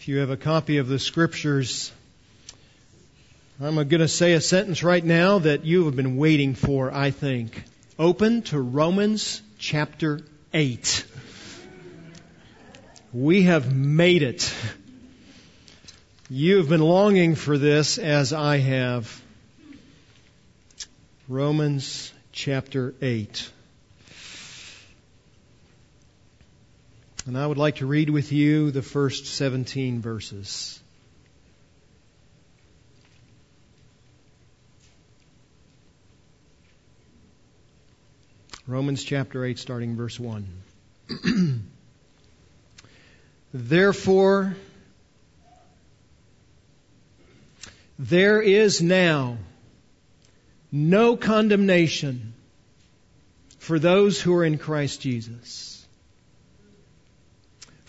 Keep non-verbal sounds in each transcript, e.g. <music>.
If you have a copy of the scriptures, I'm going to say a sentence right now that you have been waiting for, I think. Open to Romans chapter 8. We have made it. You have been longing for this as I have. Romans chapter 8. And I would like to read with you the first 17 verses. Romans chapter 8, starting verse 1. <clears throat> Therefore, there is now no condemnation for those who are in Christ Jesus.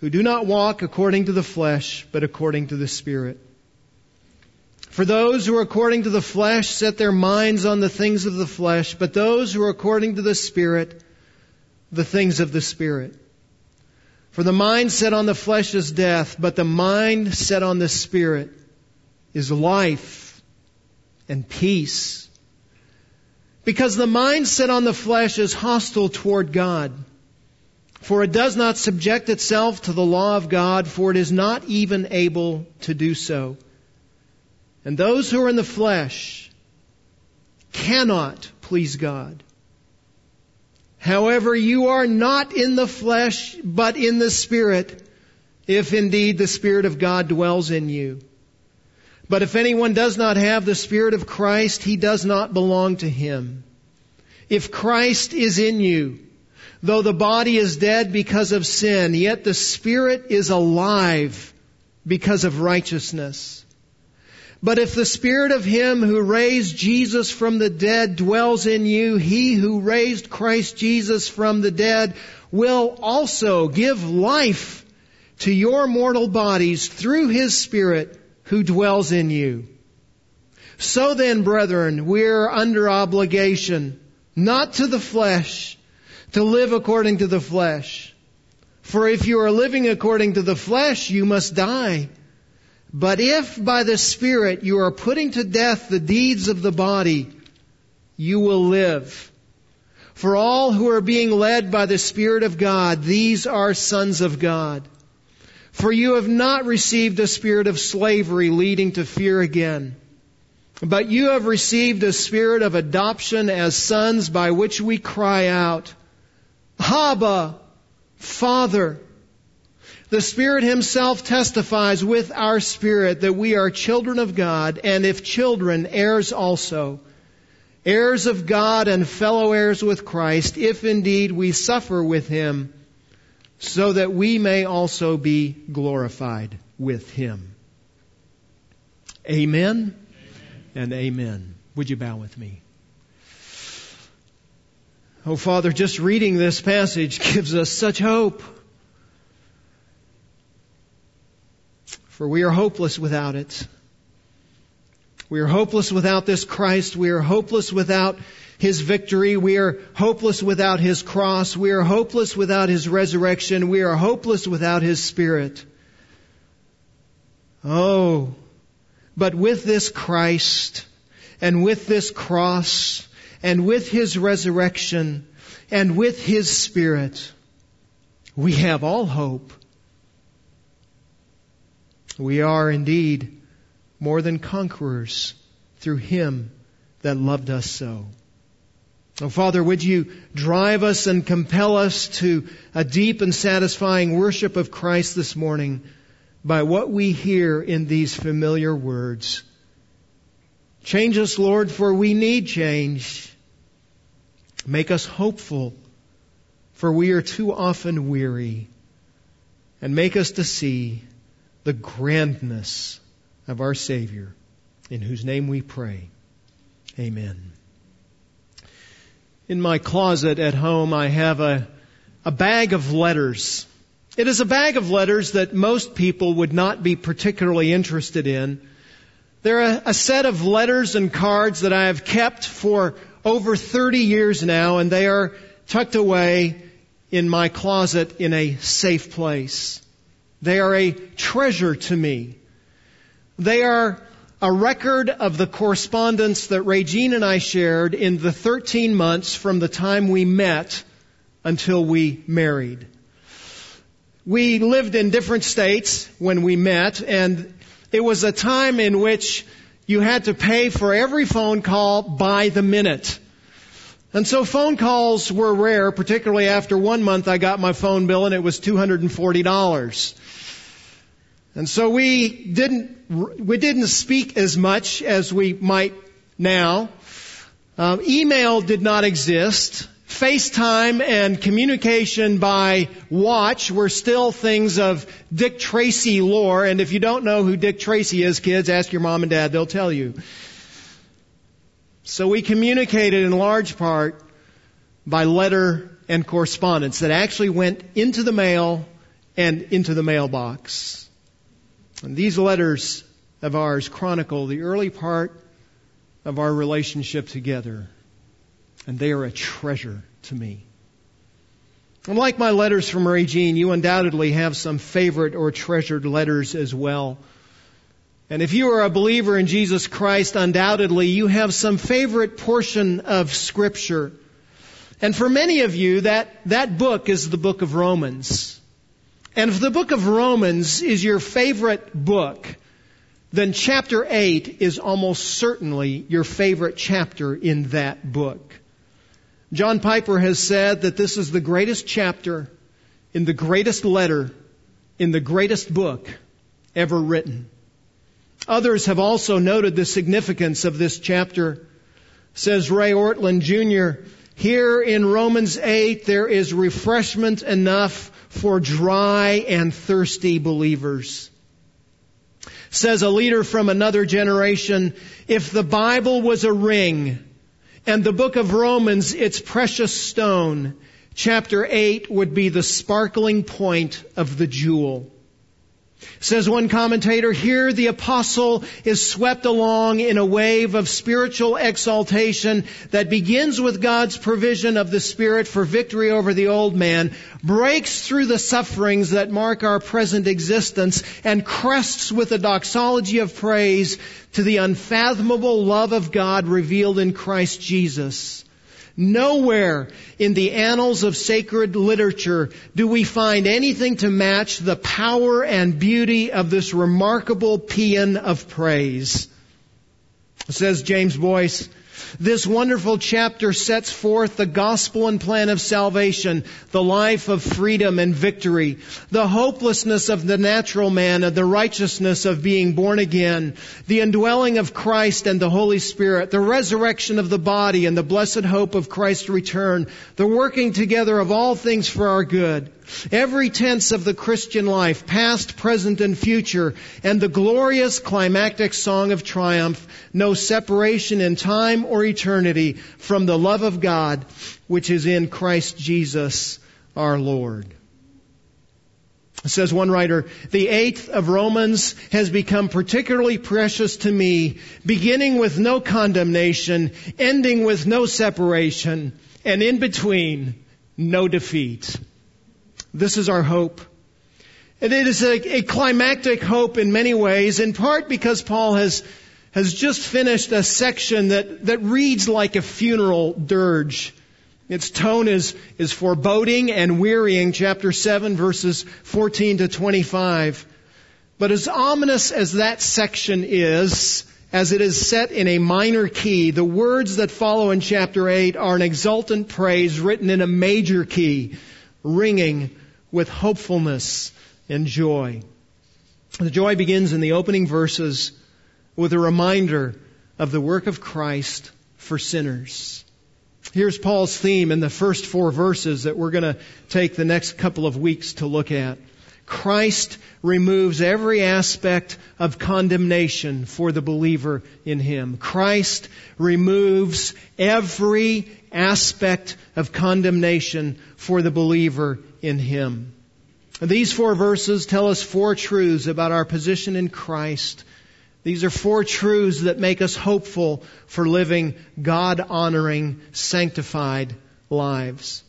who do not walk according to the flesh, but according to the Spirit. For those who are according to the flesh set their minds on the things of the flesh, but those who are according to the Spirit, the things of the Spirit. For the mind set on the flesh is death, but the mind set on the Spirit is life and peace. Because the mind set on the flesh is hostile toward God. For it does not subject itself to the law of God, for it is not even able to do so. And those who are in the flesh cannot please God. However, you are not in the flesh, but in the Spirit, if indeed the Spirit of God dwells in you. But if anyone does not have the Spirit of Christ, he does not belong to him. If Christ is in you, Though the body is dead because of sin, yet the spirit is alive because of righteousness. But if the spirit of him who raised Jesus from the dead dwells in you, he who raised Christ Jesus from the dead will also give life to your mortal bodies through his spirit who dwells in you. So then, brethren, we're under obligation, not to the flesh, to live according to the flesh. For if you are living according to the flesh, you must die. But if by the Spirit you are putting to death the deeds of the body, you will live. For all who are being led by the Spirit of God, these are sons of God. For you have not received a spirit of slavery leading to fear again. But you have received a spirit of adoption as sons by which we cry out, Abba, Father. The Spirit Himself testifies with our spirit that we are children of God, and if children, heirs also. Heirs of God and fellow heirs with Christ, if indeed we suffer with Him, so that we may also be glorified with Him. Amen, amen. and amen. Would you bow with me? Oh, Father, just reading this passage gives us such hope. For we are hopeless without it. We are hopeless without this Christ. We are hopeless without His victory. We are hopeless without His cross. We are hopeless without His resurrection. We are hopeless without His Spirit. Oh, but with this Christ and with this cross, and with His resurrection and with His Spirit, we have all hope. We are indeed more than conquerors through Him that loved us so. Oh, Father, would you drive us and compel us to a deep and satisfying worship of Christ this morning by what we hear in these familiar words. Change us, Lord, for we need change. Make us hopeful, for we are too often weary. And make us to see the grandness of our Savior, in whose name we pray. Amen. In my closet at home, I have a, a bag of letters. It is a bag of letters that most people would not be particularly interested in. They're a, a set of letters and cards that I have kept for over 30 years now, and they are tucked away in my closet in a safe place. They are a treasure to me. They are a record of the correspondence that Regine and I shared in the 13 months from the time we met until we married. We lived in different states when we met and it was a time in which you had to pay for every phone call by the minute. And so phone calls were rare, particularly after one month I got my phone bill and it was $240. And so we didn't, we didn't speak as much as we might now. Um, email did not exist. FaceTime and communication by watch were still things of Dick Tracy lore. And if you don't know who Dick Tracy is, kids, ask your mom and dad. They'll tell you. So we communicated in large part by letter and correspondence that actually went into the mail and into the mailbox. And these letters of ours chronicle the early part of our relationship together, and they are a treasure to me. And like my letters from Mary Jean, you undoubtedly have some favorite or treasured letters as well. And if you are a believer in Jesus Christ, undoubtedly you have some favorite portion of Scripture. And for many of you, that, that book is the book of Romans. And if the book of Romans is your favorite book, then chapter 8 is almost certainly your favorite chapter in that book. John Piper has said that this is the greatest chapter in the greatest letter in the greatest book ever written. Others have also noted the significance of this chapter. Says Ray Ortlund Jr., here in Romans 8 there is refreshment enough for dry and thirsty believers. Says a leader from another generation, if the Bible was a ring and the book of Romans its precious stone, chapter 8 would be the sparkling point of the jewel. Says one commentator, here the apostle is swept along in a wave of spiritual exaltation that begins with God's provision of the Spirit for victory over the old man, breaks through the sufferings that mark our present existence, and crests with a doxology of praise to the unfathomable love of God revealed in Christ Jesus. Nowhere in the annals of sacred literature do we find anything to match the power and beauty of this remarkable paean of praise. Says James Boice, this wonderful chapter sets forth the gospel and plan of salvation, the life of freedom and victory, the hopelessness of the natural man and the righteousness of being born again, the indwelling of Christ and the Holy Spirit, the resurrection of the body and the blessed hope of Christ's return, the working together of all things for our good, every tense of the Christian life, past, present, and future, and the glorious climactic song of triumph, no separation in time or eternity from the love of God which is in Christ Jesus our Lord. Says one writer, the eighth of Romans has become particularly precious to me, beginning with no condemnation, ending with no separation, and in between, no defeat. This is our hope. And it is a, a, climactic hope in many ways, in part because Paul has, has just finished a section that, that reads like a funeral dirge. Its tone is, is foreboding and wearying, chapter 7 verses 14 to 25. But as ominous as that section is, as it is set in a minor key, the words that follow in chapter 8 are an exultant praise written in a major key, ringing with hopefulness and joy. The joy begins in the opening verses with a reminder of the work of Christ for sinners. Here's Paul's theme in the first four verses that we're going to take the next couple of weeks to look at. Christ removes every aspect of condemnation for the believer in Him. Christ removes every aspect of condemnation for the believer in Him. These four verses tell us four truths about our position in Christ. These are four truths that make us hopeful for living God honoring, sanctified lives.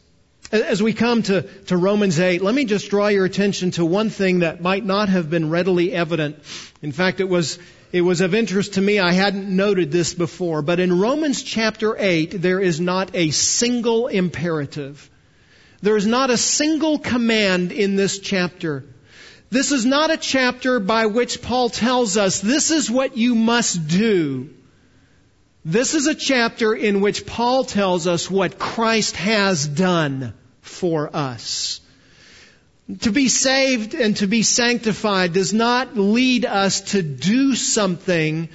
As we come to, to Romans 8, let me just draw your attention to one thing that might not have been readily evident. In fact, it was, it was of interest to me. I hadn't noted this before. But in Romans chapter 8, there is not a single imperative. There is not a single command in this chapter. This is not a chapter by which Paul tells us this is what you must do. This is a chapter in which Paul tells us what Christ has done for us. To be saved and to be sanctified does not lead us to do something.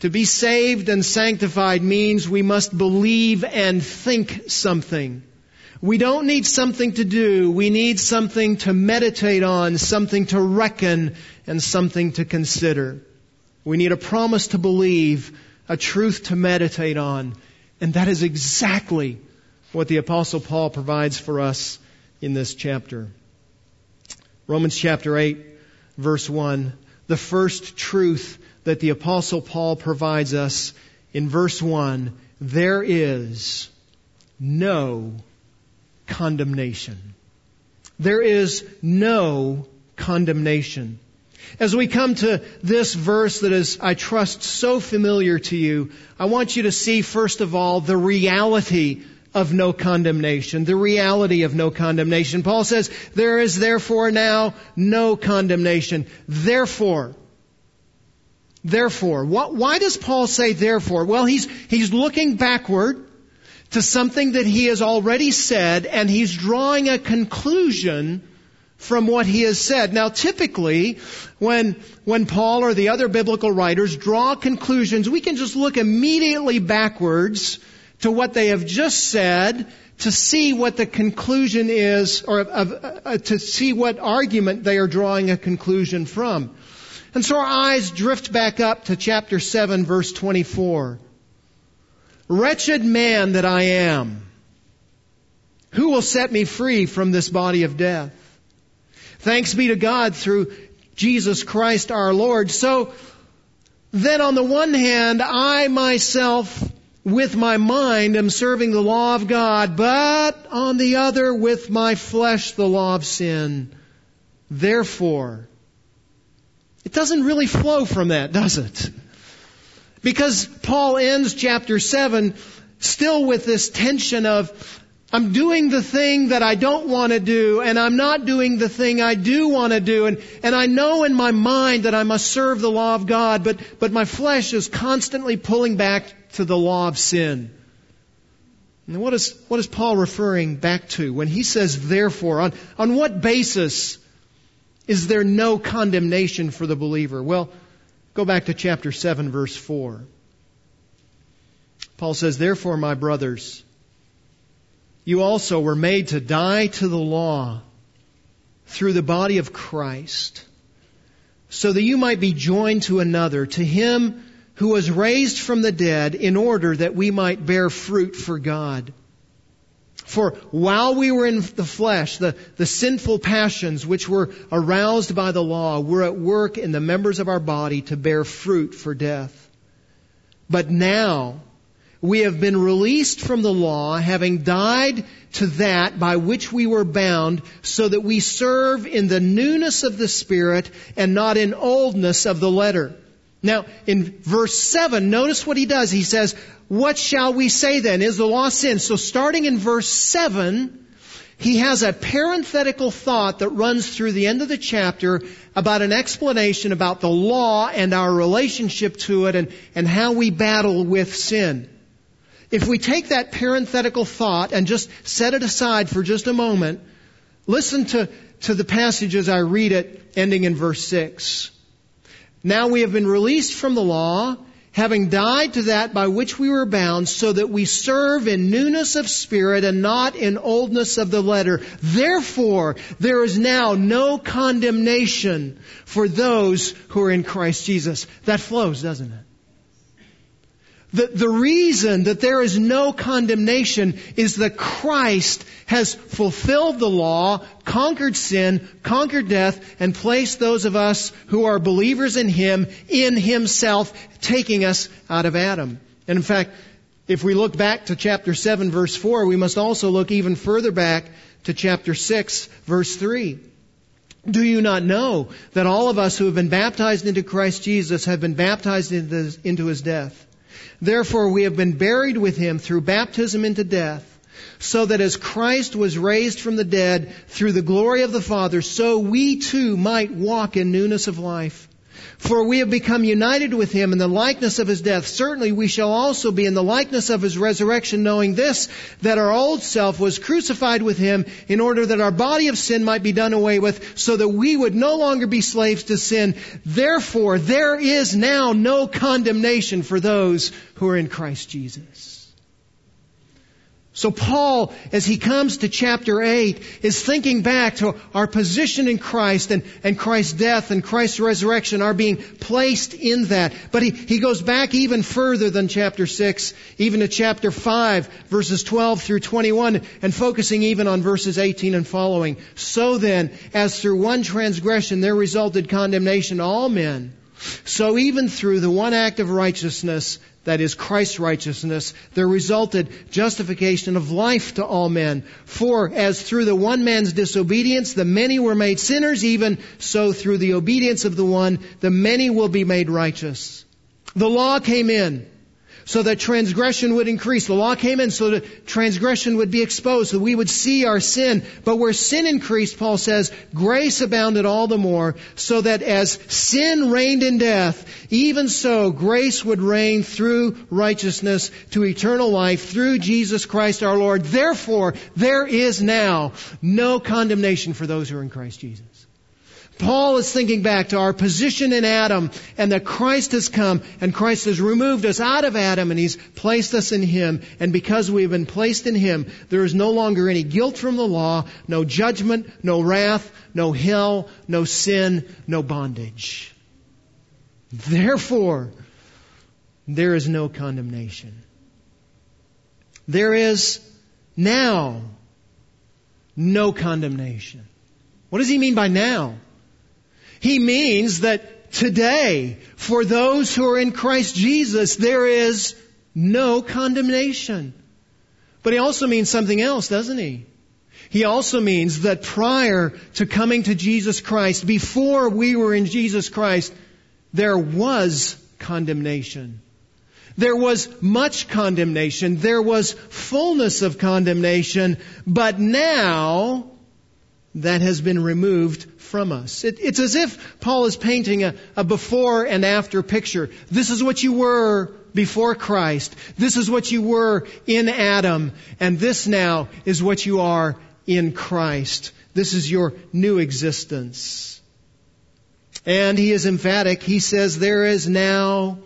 To be saved and sanctified means we must believe and think something. We don't need something to do. We need something to meditate on, something to reckon, and something to consider. We need a promise to believe a truth to meditate on. And that is exactly what the apostle Paul provides for us in this chapter. Romans chapter 8 verse 1. The first truth that the apostle Paul provides us in verse 1. There is no condemnation. There is no condemnation. As we come to this verse that is, I trust, so familiar to you, I want you to see, first of all, the reality of no condemnation. The reality of no condemnation. Paul says, there is therefore now no condemnation. Therefore, therefore, why does Paul say therefore? Well, he's, he's looking backward to something that he has already said and he's drawing a conclusion from what he has said. Now typically, when, when Paul or the other biblical writers draw conclusions, we can just look immediately backwards to what they have just said to see what the conclusion is, or uh, uh, to see what argument they are drawing a conclusion from. And so our eyes drift back up to chapter 7 verse 24. Wretched man that I am, who will set me free from this body of death? Thanks be to God through Jesus Christ our Lord. So then on the one hand, I myself with my mind am serving the law of God, but on the other with my flesh the law of sin. Therefore, it doesn't really flow from that, does it? Because Paul ends chapter 7 still with this tension of I'm doing the thing that I don't want to do, and I'm not doing the thing I do want to do, and, and I know in my mind that I must serve the law of God, but, but my flesh is constantly pulling back to the law of sin. And what is, what is Paul referring back to when he says therefore? On, on what basis is there no condemnation for the believer? Well, go back to chapter 7 verse 4. Paul says, therefore my brothers, you also were made to die to the law through the body of Christ, so that you might be joined to another, to him who was raised from the dead, in order that we might bear fruit for God. For while we were in the flesh, the, the sinful passions which were aroused by the law were at work in the members of our body to bear fruit for death. But now, we have been released from the law, having died to that by which we were bound, so that we serve in the newness of the Spirit and not in oldness of the letter. Now, in verse 7, notice what he does. He says, What shall we say then? Is the law sin? So starting in verse 7, he has a parenthetical thought that runs through the end of the chapter about an explanation about the law and our relationship to it and, and how we battle with sin. If we take that parenthetical thought and just set it aside for just a moment, listen to, to the passage as I read it, ending in verse 6. Now we have been released from the law, having died to that by which we were bound, so that we serve in newness of spirit and not in oldness of the letter. Therefore, there is now no condemnation for those who are in Christ Jesus. That flows, doesn't it? The, the reason that there is no condemnation is that Christ has fulfilled the law, conquered sin, conquered death, and placed those of us who are believers in Him in Himself, taking us out of Adam. And in fact, if we look back to chapter 7 verse 4, we must also look even further back to chapter 6 verse 3. Do you not know that all of us who have been baptized into Christ Jesus have been baptized into his death? Therefore, we have been buried with him through baptism into death, so that as Christ was raised from the dead through the glory of the Father, so we too might walk in newness of life. For we have become united with him in the likeness of his death. Certainly we shall also be in the likeness of his resurrection, knowing this, that our old self was crucified with him in order that our body of sin might be done away with, so that we would no longer be slaves to sin. Therefore, there is now no condemnation for those who are in Christ Jesus. So Paul, as he comes to chapter 8, is thinking back to our position in Christ and, and Christ's death and Christ's resurrection our being placed in that. But he, he goes back even further than chapter 6, even to chapter 5, verses 12 through 21, and focusing even on verses 18 and following. So then, as through one transgression there resulted condemnation to all men, so even through the one act of righteousness, that is Christ's righteousness, there resulted justification of life to all men. For as through the one man's disobedience the many were made sinners, even so through the obedience of the one the many will be made righteous. The law came in so that transgression would increase. The law came in so that transgression would be exposed, so that we would see our sin. But where sin increased, Paul says, grace abounded all the more, so that as sin reigned in death, even so grace would reign through righteousness to eternal life through Jesus Christ our Lord. Therefore, there is now no condemnation for those who are in Christ Jesus. Paul is thinking back to our position in Adam and that Christ has come and Christ has removed us out of Adam and He's placed us in Him. And because we've been placed in Him, there is no longer any guilt from the law, no judgment, no wrath, no hell, no sin, no bondage. Therefore, there is no condemnation. There is now no condemnation. What does he mean by now? He means that today, for those who are in Christ Jesus, there is no condemnation. But he also means something else, doesn't he? He also means that prior to coming to Jesus Christ, before we were in Jesus Christ, there was condemnation. There was much condemnation. There was fullness of condemnation. But now, that has been removed from us. It, it's as if Paul is painting a, a before and after picture. This is what you were before Christ. This is what you were in Adam. And this now is what you are in Christ. This is your new existence. And he is emphatic. He says there is now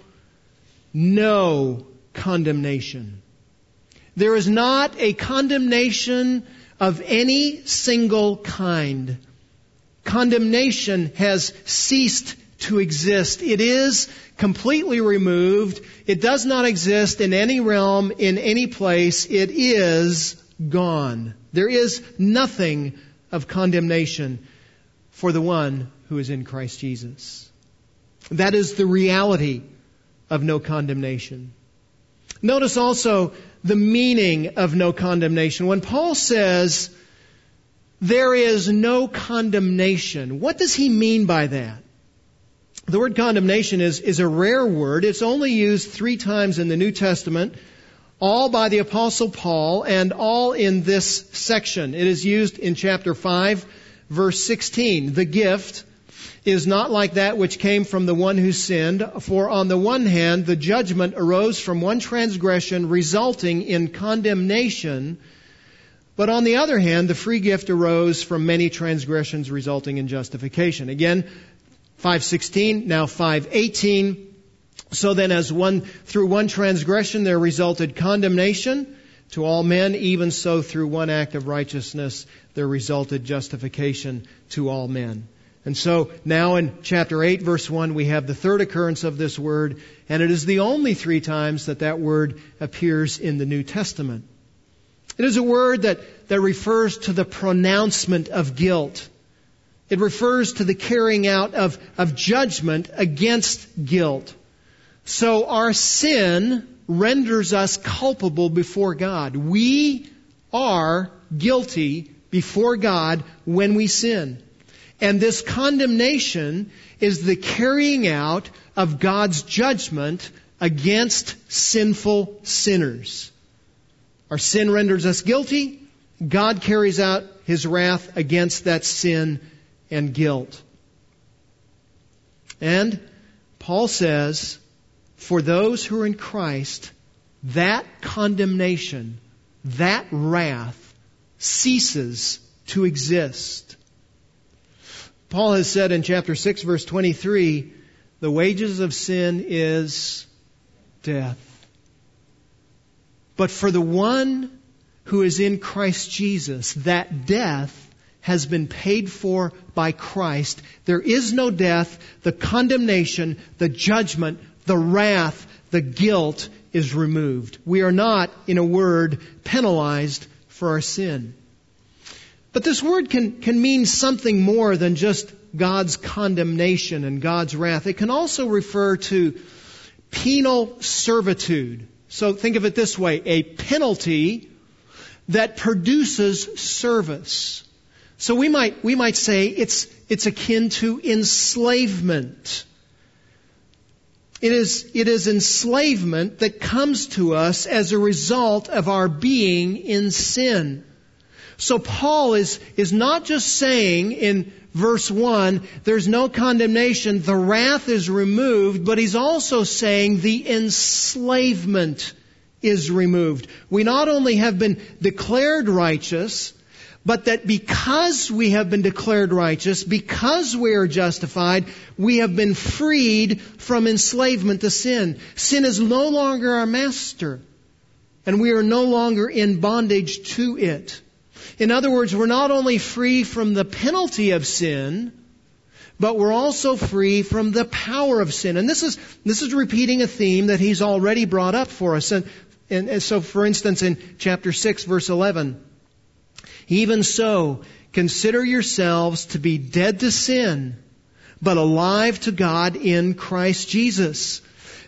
no condemnation. There is not a condemnation of any single kind. Condemnation has ceased to exist. It is completely removed. It does not exist in any realm, in any place. It is gone. There is nothing of condemnation for the one who is in Christ Jesus. That is the reality of no condemnation. Notice also the meaning of no condemnation. When Paul says, there is no condemnation, what does he mean by that? The word condemnation is, is a rare word. It's only used three times in the New Testament, all by the Apostle Paul, and all in this section. It is used in chapter 5, verse 16. The gift, is not like that which came from the one who sinned. For on the one hand, the judgment arose from one transgression, resulting in condemnation. But on the other hand, the free gift arose from many transgressions, resulting in justification. Again, 516, now 518. So then as one, through one transgression there resulted condemnation to all men, even so through one act of righteousness there resulted justification to all men. And so now in chapter 8 verse 1 we have the third occurrence of this word, and it is the only three times that that word appears in the New Testament. It is a word that, that refers to the pronouncement of guilt. It refers to the carrying out of, of judgment against guilt. So our sin renders us culpable before God. We are guilty before God when we sin. And this condemnation is the carrying out of God's judgment against sinful sinners. Our sin renders us guilty. God carries out his wrath against that sin and guilt. And Paul says, for those who are in Christ, that condemnation, that wrath ceases to exist. Paul has said in chapter 6 verse 23, the wages of sin is death. But for the one who is in Christ Jesus, that death has been paid for by Christ. There is no death. The condemnation, the judgment, the wrath, the guilt is removed. We are not, in a word, penalized for our sin. But this word can, can mean something more than just God's condemnation and God's wrath. It can also refer to penal servitude. So think of it this way, a penalty that produces service. So we might, we might say it's, it's akin to enslavement. It is, it is enslavement that comes to us as a result of our being in sin. So Paul is, is not just saying in verse 1, there's no condemnation, the wrath is removed, but he's also saying the enslavement is removed. We not only have been declared righteous, but that because we have been declared righteous, because we are justified, we have been freed from enslavement to sin. Sin is no longer our master, and we are no longer in bondage to it. In other words, we're not only free from the penalty of sin, but we're also free from the power of sin. And this is, this is repeating a theme that he's already brought up for us. And, and, and so, for instance, in chapter 6, verse 11, even so, consider yourselves to be dead to sin, but alive to God in Christ Jesus.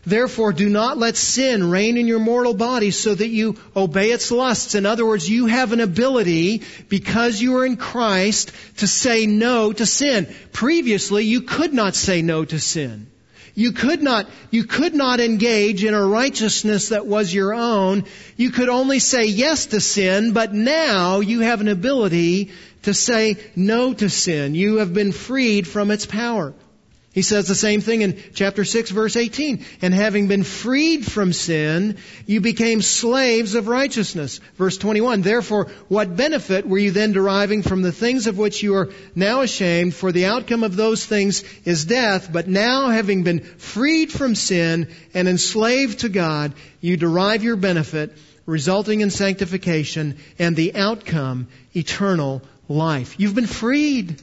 Therefore, do not let sin reign in your mortal body so that you obey its lusts. In other words, you have an ability, because you are in Christ, to say no to sin. Previously, you could not say no to sin. You could not, you could not engage in a righteousness that was your own. You could only say yes to sin, but now you have an ability to say no to sin. You have been freed from its power. He says the same thing in chapter 6 verse 18. And having been freed from sin, you became slaves of righteousness. Verse 21. Therefore, what benefit were you then deriving from the things of which you are now ashamed? For the outcome of those things is death. But now having been freed from sin and enslaved to God, you derive your benefit, resulting in sanctification and the outcome, eternal life. You've been freed.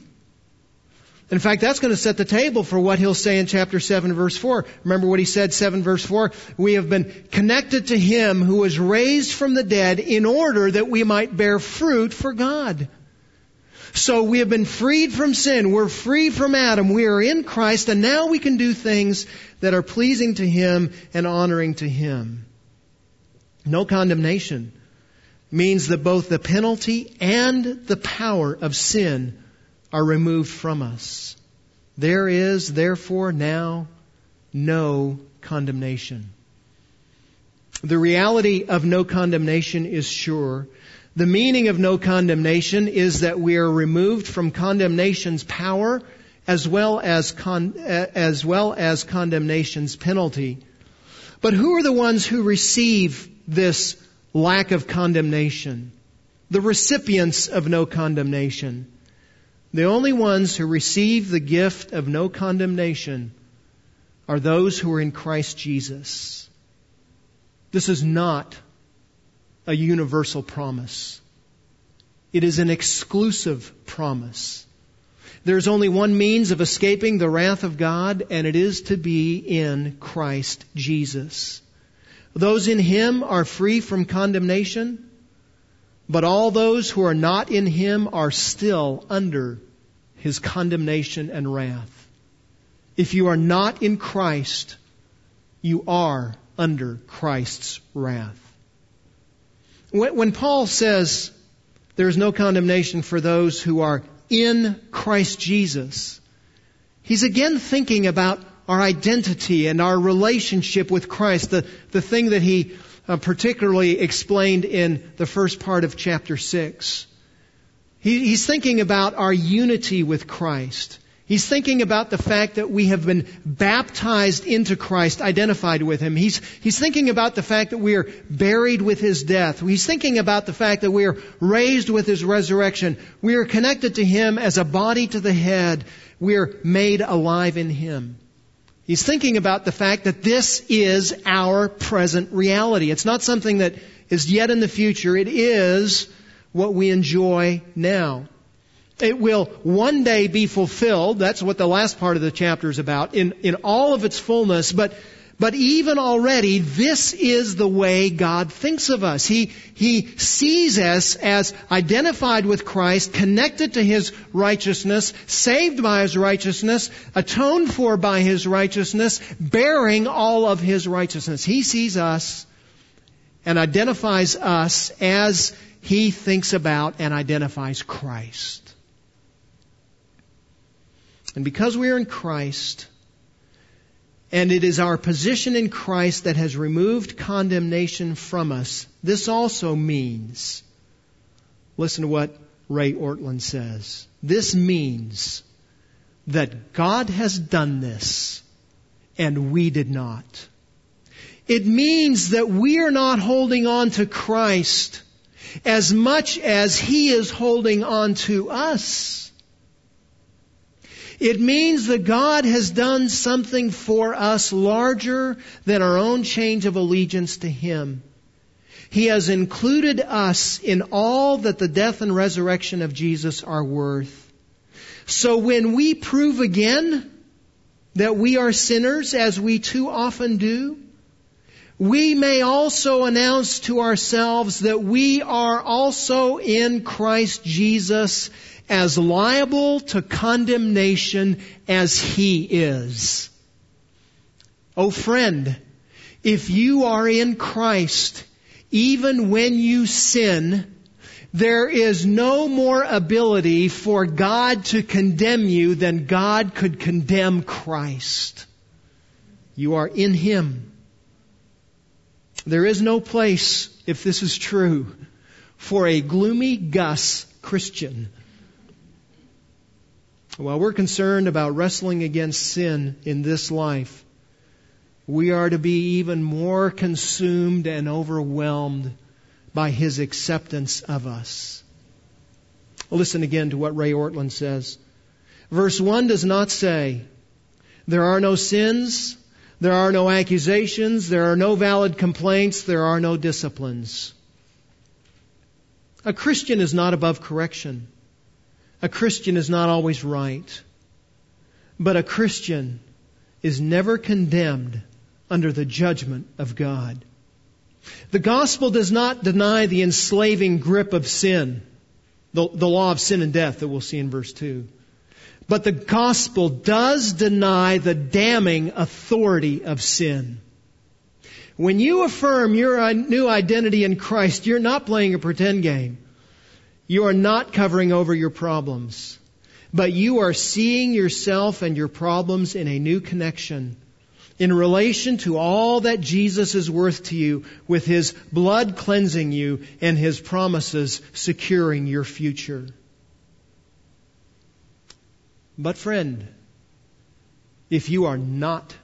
In fact, that's going to set the table for what he'll say in chapter 7 verse 4. Remember what he said 7 verse 4? We have been connected to him who was raised from the dead in order that we might bear fruit for God. So we have been freed from sin. We're free from Adam. We are in Christ and now we can do things that are pleasing to him and honoring to him. No condemnation means that both the penalty and the power of sin are removed from us. There is therefore now no condemnation. The reality of no condemnation is sure. The meaning of no condemnation is that we are removed from condemnation's power as well as con- eh, as well as condemnation's penalty. But who are the ones who receive this lack of condemnation? The recipients of no condemnation. The only ones who receive the gift of no condemnation are those who are in Christ Jesus. This is not a universal promise. It is an exclusive promise. There's only one means of escaping the wrath of God, and it is to be in Christ Jesus. Those in Him are free from condemnation, but all those who are not in Him are still under His condemnation and wrath. If you are not in Christ, you are under Christ's wrath. When, Paul says there is no condemnation for those who are in Christ Jesus, he's again thinking about our identity and our relationship with Christ, the, the thing that he uh, particularly explained in the first part of chapter 6. He, he's thinking about our unity with Christ. He's thinking about the fact that we have been baptized into Christ, identified with Him. He's, he's thinking about the fact that we are buried with His death. He's thinking about the fact that we are raised with His resurrection. We are connected to Him as a body to the head. We are made alive in Him. He's thinking about the fact that this is our present reality. It's not something that is yet in the future. It is what we enjoy now. It will one day be fulfilled. That's what the last part of the chapter is about in, in all of its fullness. But, but even already, this is the way God thinks of us. He, he sees us as identified with Christ, connected to His righteousness, saved by His righteousness, atoned for by His righteousness, bearing all of His righteousness. He sees us and identifies us as He thinks about and identifies Christ. And because we are in Christ, and it is our position in Christ that has removed condemnation from us, this also means, listen to what Ray Ortlund says. This means that God has done this and we did not. It means that we are not holding on to Christ as much as He is holding on to us. It means that God has done something for us larger than our own change of allegiance to Him. He has included us in all that the death and resurrection of Jesus are worth. So when we prove again that we are sinners, as we too often do, we may also announce to ourselves that we are also in Christ Jesus as liable to condemnation as he is. Oh friend, if you are in Christ, even when you sin, there is no more ability for God to condemn you than God could condemn Christ. You are in Him. There is no place, if this is true, for a gloomy Gus Christian while we're concerned about wrestling against sin in this life, we are to be even more consumed and overwhelmed by His acceptance of us. Listen again to what Ray Ortlund says. Verse 1 does not say, there are no sins, there are no accusations, there are no valid complaints, there are no disciplines. A Christian is not above correction. A Christian is not always right, but a Christian is never condemned under the judgment of God. The gospel does not deny the enslaving grip of sin, the, the law of sin and death that we'll see in verse 2. But the gospel does deny the damning authority of sin. When you affirm your uh, new identity in Christ, you're not playing a pretend game. You are not covering over your problems, but you are seeing yourself and your problems in a new connection in relation to all that Jesus is worth to you with His blood cleansing you and His promises securing your future. But friend, if you are not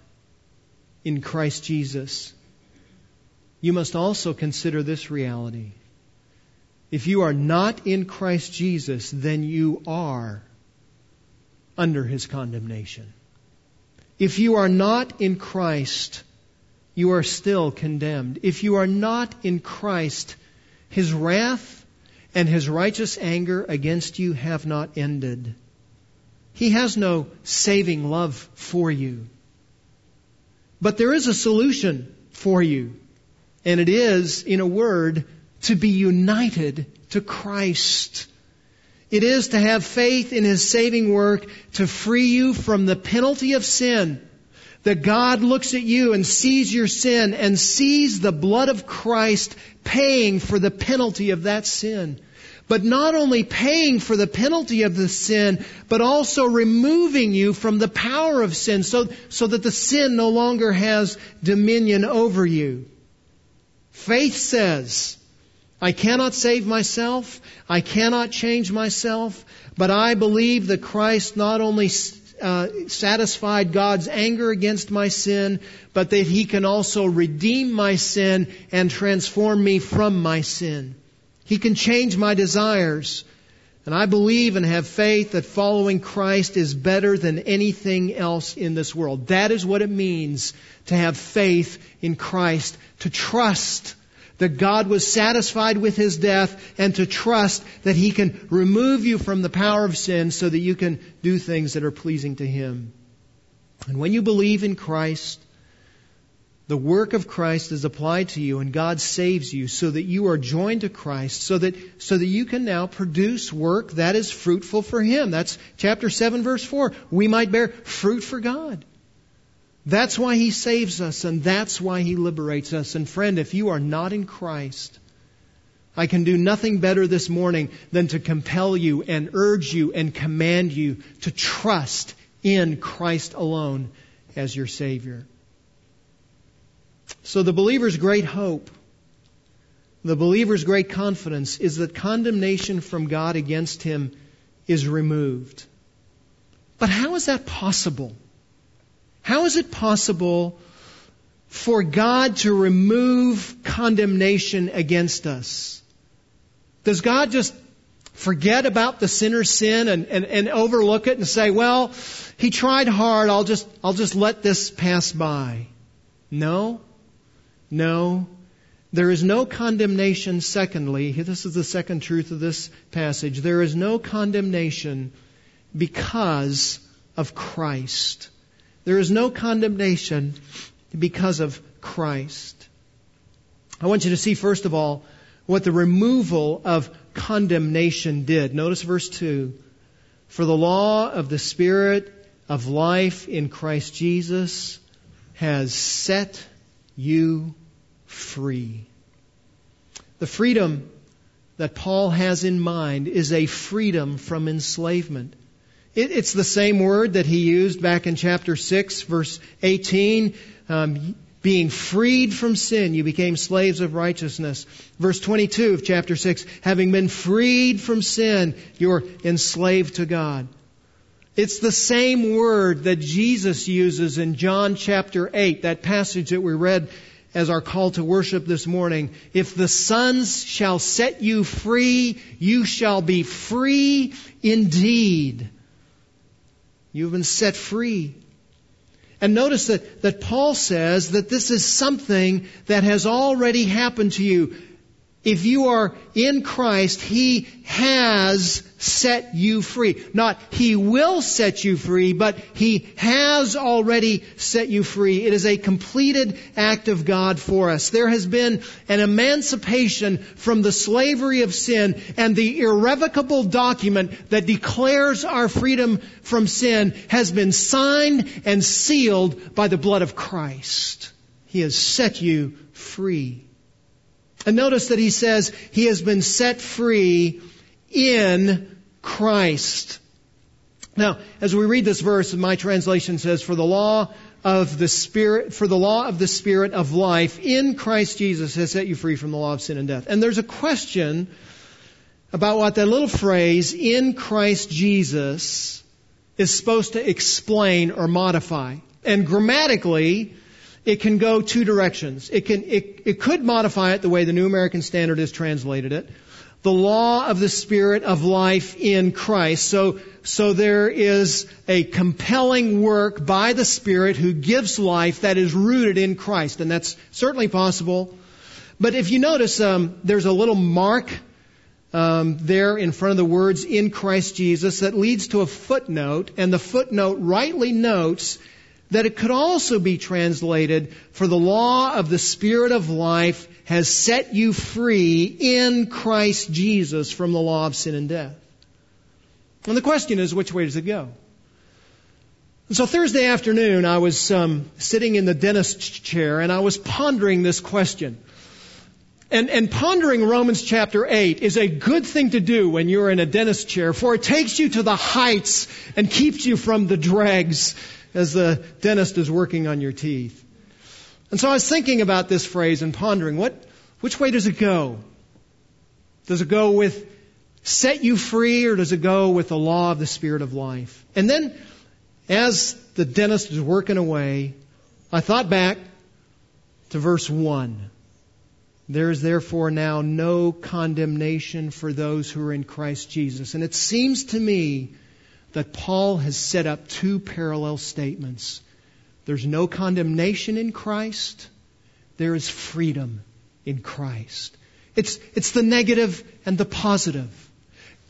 in Christ Jesus, you must also consider this reality. If you are not in Christ Jesus, then you are under his condemnation. If you are not in Christ, you are still condemned. If you are not in Christ, his wrath and his righteous anger against you have not ended. He has no saving love for you. But there is a solution for you. And it is, in a word, to be united to Christ. It is to have faith in His saving work to free you from the penalty of sin. That God looks at you and sees your sin and sees the blood of Christ paying for the penalty of that sin. But not only paying for the penalty of the sin, but also removing you from the power of sin so, so that the sin no longer has dominion over you. Faith says, I cannot save myself. I cannot change myself. But I believe that Christ not only uh, satisfied God's anger against my sin, but that He can also redeem my sin and transform me from my sin. He can change my desires. And I believe and have faith that following Christ is better than anything else in this world. That is what it means to have faith in Christ, to trust that God was satisfied with his death and to trust that he can remove you from the power of sin so that you can do things that are pleasing to him. And when you believe in Christ, the work of Christ is applied to you and God saves you so that you are joined to Christ so that so that you can now produce work that is fruitful for him. That's chapter 7 verse 4. We might bear fruit for God. That's why He saves us, and that's why He liberates us. And friend, if you are not in Christ, I can do nothing better this morning than to compel you and urge you and command you to trust in Christ alone as your Savior. So the believer's great hope, the believer's great confidence is that condemnation from God against him is removed. But how is that possible? How is it possible for God to remove condemnation against us? Does God just forget about the sinner's sin and, and, and overlook it and say, well, he tried hard, I'll just, I'll just let this pass by? No. No. There is no condemnation, secondly, this is the second truth of this passage. There is no condemnation because of Christ. There is no condemnation because of Christ. I want you to see, first of all, what the removal of condemnation did. Notice verse 2. For the law of the Spirit of life in Christ Jesus has set you free. The freedom that Paul has in mind is a freedom from enslavement. It, it's the same word that he used back in chapter 6, verse 18. Um, being freed from sin, you became slaves of righteousness. Verse 22 of chapter 6, having been freed from sin, you're enslaved to God. It's the same word that Jesus uses in John chapter 8, that passage that we read as our call to worship this morning. If the sons shall set you free, you shall be free indeed. You've been set free. And notice that, that Paul says that this is something that has already happened to you. If you are in Christ, He has set you free. Not He will set you free, but He has already set you free. It is a completed act of God for us. There has been an emancipation from the slavery of sin and the irrevocable document that declares our freedom from sin has been signed and sealed by the blood of Christ. He has set you free. And notice that he says he has been set free in Christ. Now, as we read this verse, my translation says, for the law of the Spirit, for the law of the Spirit of life in Christ Jesus has set you free from the law of sin and death. And there's a question about what that little phrase, in Christ Jesus, is supposed to explain or modify. And grammatically, it can go two directions. It can, it, it could modify it the way the New American Standard has translated it. the law of the Spirit of life in Christ. So, so there is a compelling work by the Spirit who gives life that is rooted in Christ. And that's certainly possible. But if you notice, um, there's a little mark um, there in front of the words in Christ Jesus that leads to a footnote, and the footnote rightly notes that it could also be translated, for the law of the Spirit of life has set you free in Christ Jesus from the law of sin and death. And the question is, which way does it go? So Thursday afternoon, I was um, sitting in the dentist's chair and I was pondering this question. And, and pondering Romans chapter 8 is a good thing to do when you're in a dentist chair, for it takes you to the heights and keeps you from the dregs as the dentist is working on your teeth. And so I was thinking about this phrase and pondering, what, which way does it go? Does it go with set you free or does it go with the law of the Spirit of life? And then, as the dentist is working away, I thought back to verse 1. There is therefore now no condemnation for those who are in Christ Jesus. And it seems to me that Paul has set up two parallel statements. There's no condemnation in Christ. There is freedom in Christ. It's, it's the negative and the positive.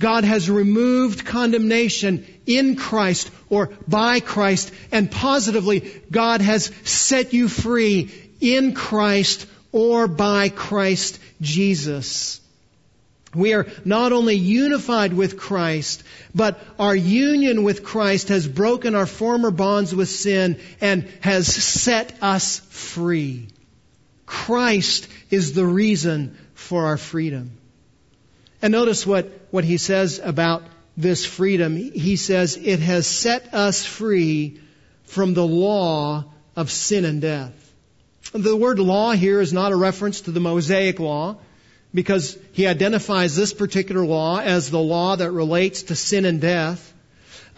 God has removed condemnation in Christ or by Christ, and positively, God has set you free in Christ or by Christ Jesus. We are not only unified with Christ, but our union with Christ has broken our former bonds with sin and has set us free. Christ is the reason for our freedom. And notice what, what he says about this freedom. He says, it has set us free from the law of sin and death. The word law here is not a reference to the Mosaic law because he identifies this particular law as the law that relates to sin and death.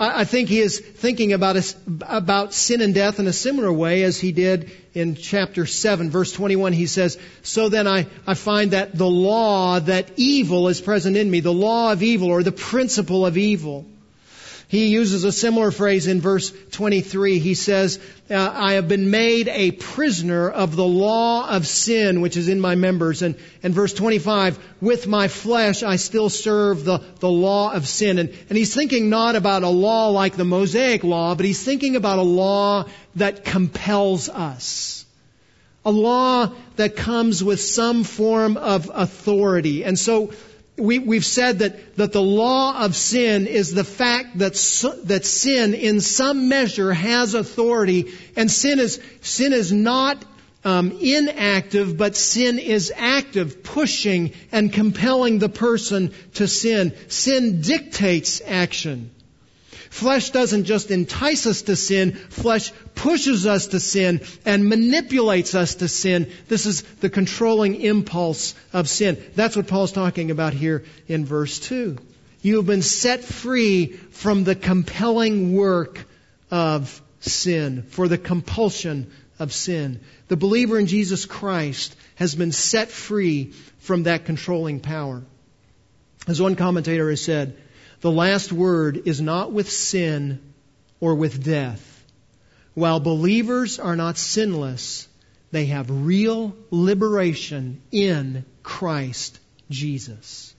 I think he is thinking about, about sin and death in a similar way as he did in chapter 7, verse 21. He says, So then I, I find that the law that evil is present in me, the law of evil or the principle of evil. He uses a similar phrase in verse 23. He says, uh, I have been made a prisoner of the law of sin which is in my members. And, and verse 25, with my flesh I still serve the, the law of sin. And, and he's thinking not about a law like the Mosaic law, but he's thinking about a law that compels us. A law that comes with some form of authority. And so we, have said that, that the law of sin is the fact that, that sin in some measure has authority and sin is, sin is not um, inactive, but sin is active, pushing and compelling the person to sin. Sin dictates action. Flesh doesn't just entice us to sin, flesh pushes us to sin and manipulates us to sin. This is the controlling impulse of sin. That's what Paul's talking about here in verse 2. You have been set free from the compelling work of sin, for the compulsion of sin. The believer in Jesus Christ has been set free from that controlling power. As one commentator has said, the last word is not with sin or with death. While believers are not sinless, they have real liberation in Christ Jesus.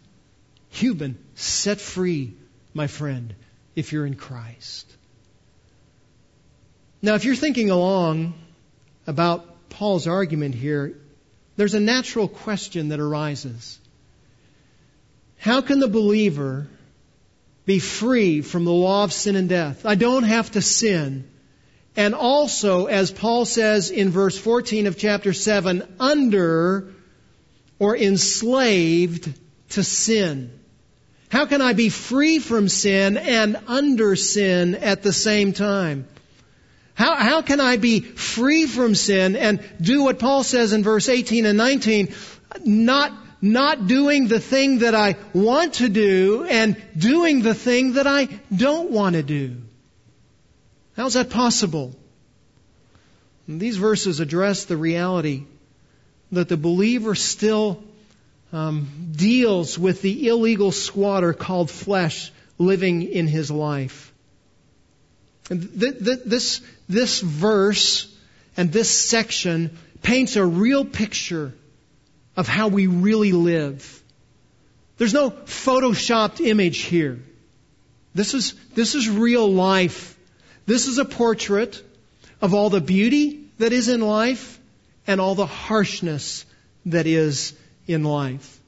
You've been set free, my friend, if you're in Christ. Now, if you're thinking along about Paul's argument here, there's a natural question that arises. How can the believer be free from the law of sin and death. I don't have to sin. And also, as Paul says in verse 14 of chapter 7, under or enslaved to sin. How can I be free from sin and under sin at the same time? How, how can I be free from sin and do what Paul says in verse 18 and 19, not not doing the thing that I want to do and doing the thing that I don't want to do. How's that possible? And these verses address the reality that the believer still um, deals with the illegal squatter called flesh living in his life. Th- th- this, this verse and this section paints a real picture of how we really live. There's no photoshopped image here. This is, this is real life. This is a portrait of all the beauty that is in life and all the harshness that is in life.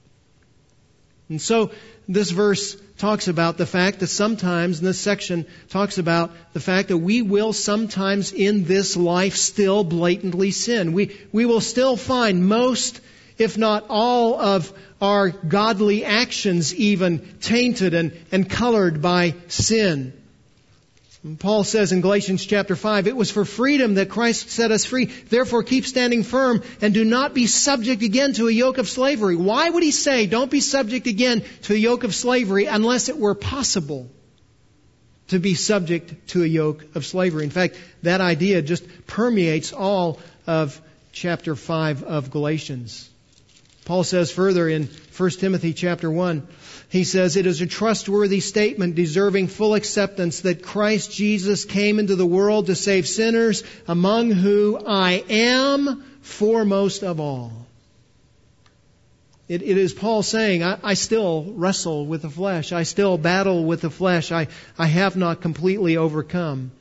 And so this verse talks about the fact that sometimes, in this section, talks about the fact that we will sometimes in this life still blatantly sin. We, we will still find most, if not all, of our godly actions even tainted and, and colored by sin. Paul says in Galatians chapter 5, it was for freedom that Christ set us free. Therefore keep standing firm and do not be subject again to a yoke of slavery. Why would he say, don't be subject again to a yoke of slavery unless it were possible to be subject to a yoke of slavery? In fact, that idea just permeates all of chapter 5 of Galatians. Paul says further in 1 Timothy chapter 1, he says, It is a trustworthy statement deserving full acceptance that Christ Jesus came into the world to save sinners, among whom I am foremost of all. It, it is Paul saying, I, I, still wrestle with the flesh. I still battle with the flesh. I, I have not completely overcome.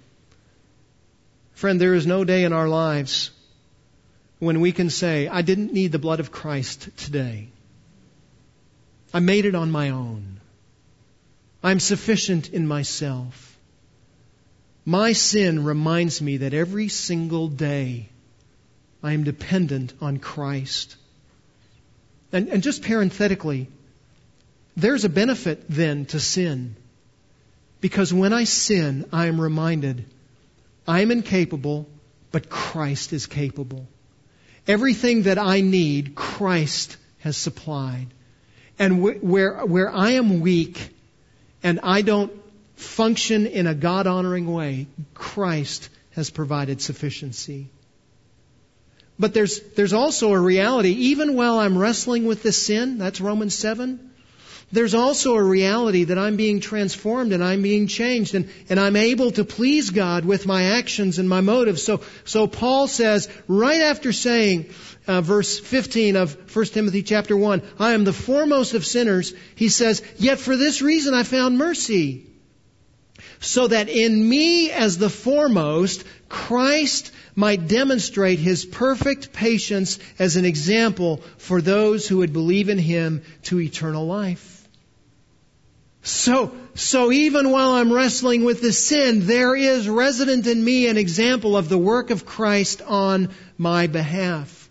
Friend, there is no day in our lives when we can say, I didn't need the blood of Christ today. I made it on my own. I'm sufficient in myself. My sin reminds me that every single day I am dependent on Christ. And, and just parenthetically, there's a benefit then to sin. Because when I sin, I am reminded I am incapable, but Christ is capable. Everything that I need, Christ has supplied. And where, where I am weak and I don't function in a God honoring way, Christ has provided sufficiency. But there's, there's also a reality, even while I'm wrestling with this sin, that's Romans 7, there's also a reality that I'm being transformed and I'm being changed and, and I'm able to please God with my actions and my motives. So, so Paul says, right after saying, uh, verse 15 of 1 Timothy chapter 1, I am the foremost of sinners, he says, yet for this reason I found mercy. So that in me as the foremost, Christ might demonstrate his perfect patience as an example for those who would believe in him to eternal life. So, so even while I'm wrestling with the sin, there is resident in me an example of the work of Christ on my behalf.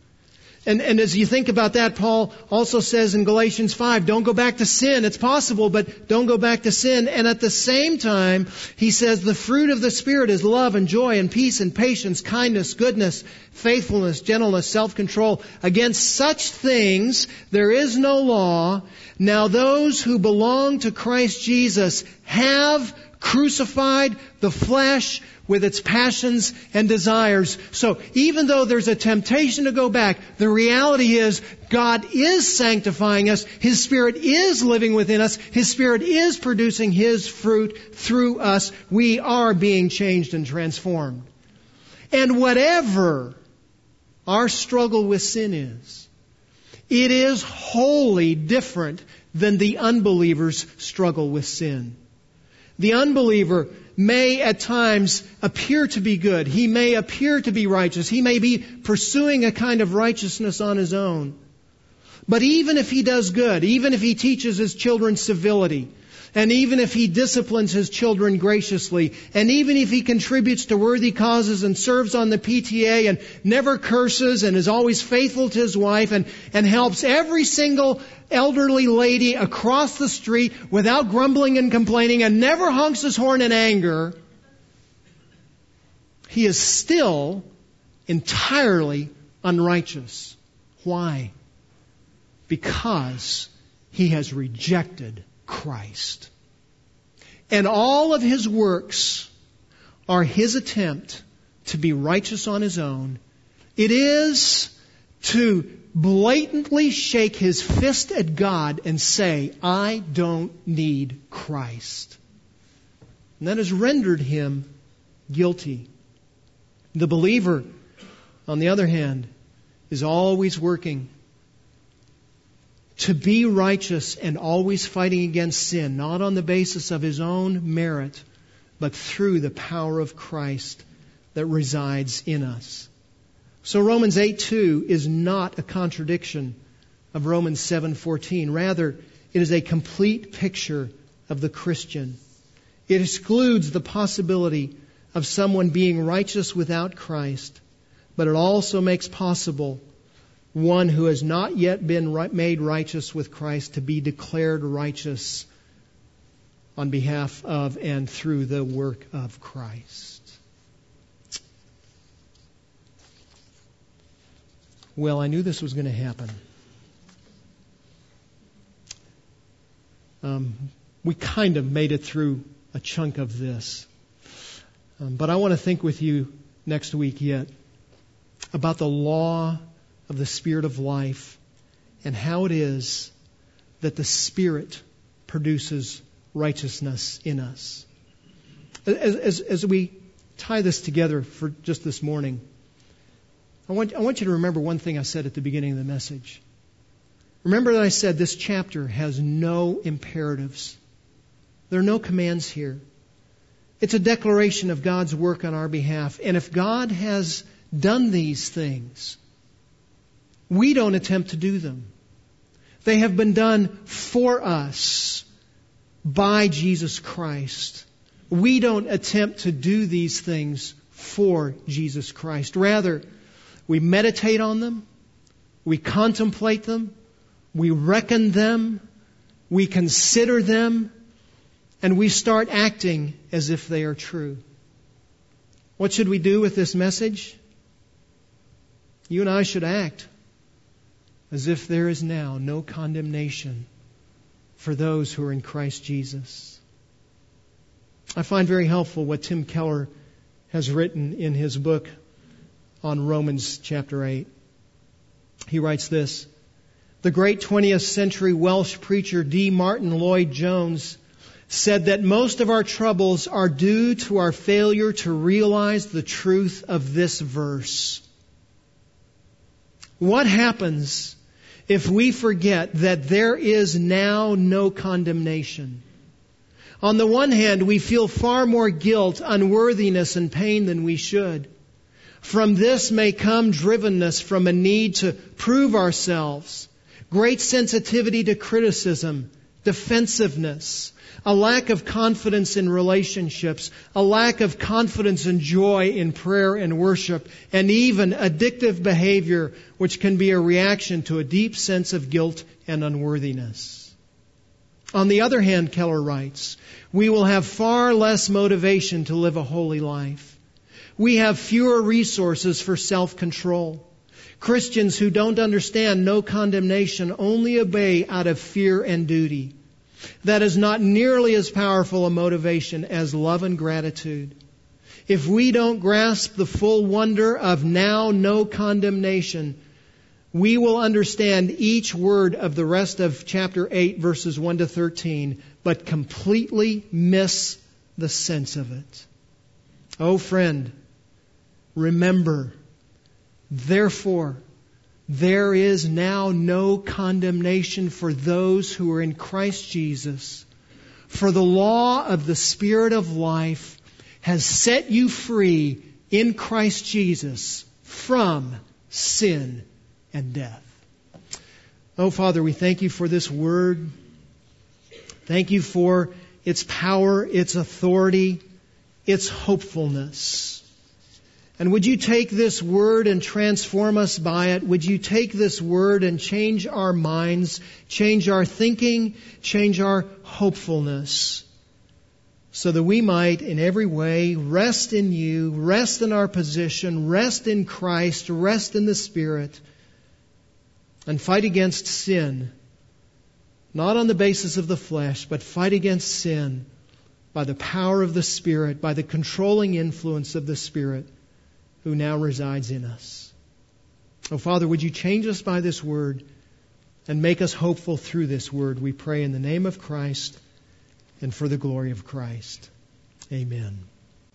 And, and as you think about that, Paul also says in Galatians 5, don't go back to sin. It's possible, but don't go back to sin. And at the same time, he says the fruit of the Spirit is love and joy and peace and patience, kindness, goodness, faithfulness, gentleness, self-control. Against such things there is no law. Now those who belong to Christ Jesus have crucified the flesh with its passions and desires. So even though there's a temptation to go back, the reality is God is sanctifying us. His Spirit is living within us. His Spirit is producing His fruit through us. We are being changed and transformed. And whatever our struggle with sin is, it is wholly different than the unbeliever's struggle with sin. The unbeliever may at times appear to be good. He may appear to be righteous. He may be pursuing a kind of righteousness on his own. But even if he does good, even if he teaches his children civility, and even if he disciplines his children graciously, and even if he contributes to worthy causes and serves on the PTA and never curses and is always faithful to his wife and, and helps every single elderly lady across the street without grumbling and complaining and never honks his horn in anger, he is still entirely unrighteous. Why? Because he has rejected Christ. And all of his works are his attempt to be righteous on his own. It is to blatantly shake his fist at God and say, I don't need Christ. And that has rendered him guilty. The believer, on the other hand, is always working to be righteous and always fighting against sin, not on the basis of his own merit, but through the power of Christ that resides in us. So Romans 8:2 is not a contradiction of Romans 7:14. Rather, it is a complete picture of the Christian. It excludes the possibility of someone being righteous without Christ, but it also makes possible one who has not yet been made righteous with Christ to be declared righteous on behalf of and through the work of Christ. Well, I knew this was going to happen. Um, we kind of made it through a chunk of this. Um, but I want to think with you next week yet about the law of the Spirit of life and how it is that the Spirit produces righteousness in us. As, as, as we tie this together for just this morning, I want, I want you to remember one thing I said at the beginning of the message. Remember that I said this chapter has no imperatives. There are no commands here. It's a declaration of God's work on our behalf. And if God has done these things, we don't attempt to do them. They have been done for us by Jesus Christ. We don't attempt to do these things for Jesus Christ. Rather, we meditate on them, we contemplate them, we reckon them, we consider them, and we start acting as if they are true. What should we do with this message? You and I should act as if there is now no condemnation for those who are in Christ Jesus. I find very helpful what Tim Keller has written in his book on Romans chapter 8. He writes this The great 20th century Welsh preacher D. Martyn Lloyd Jones said that most of our troubles are due to our failure to realize the truth of this verse. What happens if we forget that there is now no condemnation. On the one hand, we feel far more guilt, unworthiness, and pain than we should. From this may come drivenness from a need to prove ourselves, great sensitivity to criticism, defensiveness, a lack of confidence in relationships, a lack of confidence and joy in prayer and worship, and even addictive behavior, which can be a reaction to a deep sense of guilt and unworthiness. On the other hand, Keller writes, we will have far less motivation to live a holy life. We have fewer resources for self-control. Christians who don't understand no condemnation only obey out of fear and duty that is not nearly as powerful a motivation as love and gratitude. If we don't grasp the full wonder of now no condemnation, we will understand each word of the rest of chapter 8 verses 1 to 13, but completely miss the sense of it. Oh friend, remember, therefore, there is now no condemnation for those who are in Christ Jesus. For the law of the Spirit of life has set you free in Christ Jesus from sin and death. Oh, Father, we thank you for this word. Thank you for its power, its authority, its hopefulness. And would you take this word and transform us by it? Would you take this word and change our minds, change our thinking, change our hopefulness? So that we might in every way rest in you, rest in our position, rest in Christ, rest in the Spirit, and fight against sin, not on the basis of the flesh, but fight against sin by the power of the Spirit, by the controlling influence of the Spirit who now resides in us. Oh, Father, would you change us by this word and make us hopeful through this word? We pray in the name of Christ and for the glory of Christ. Amen.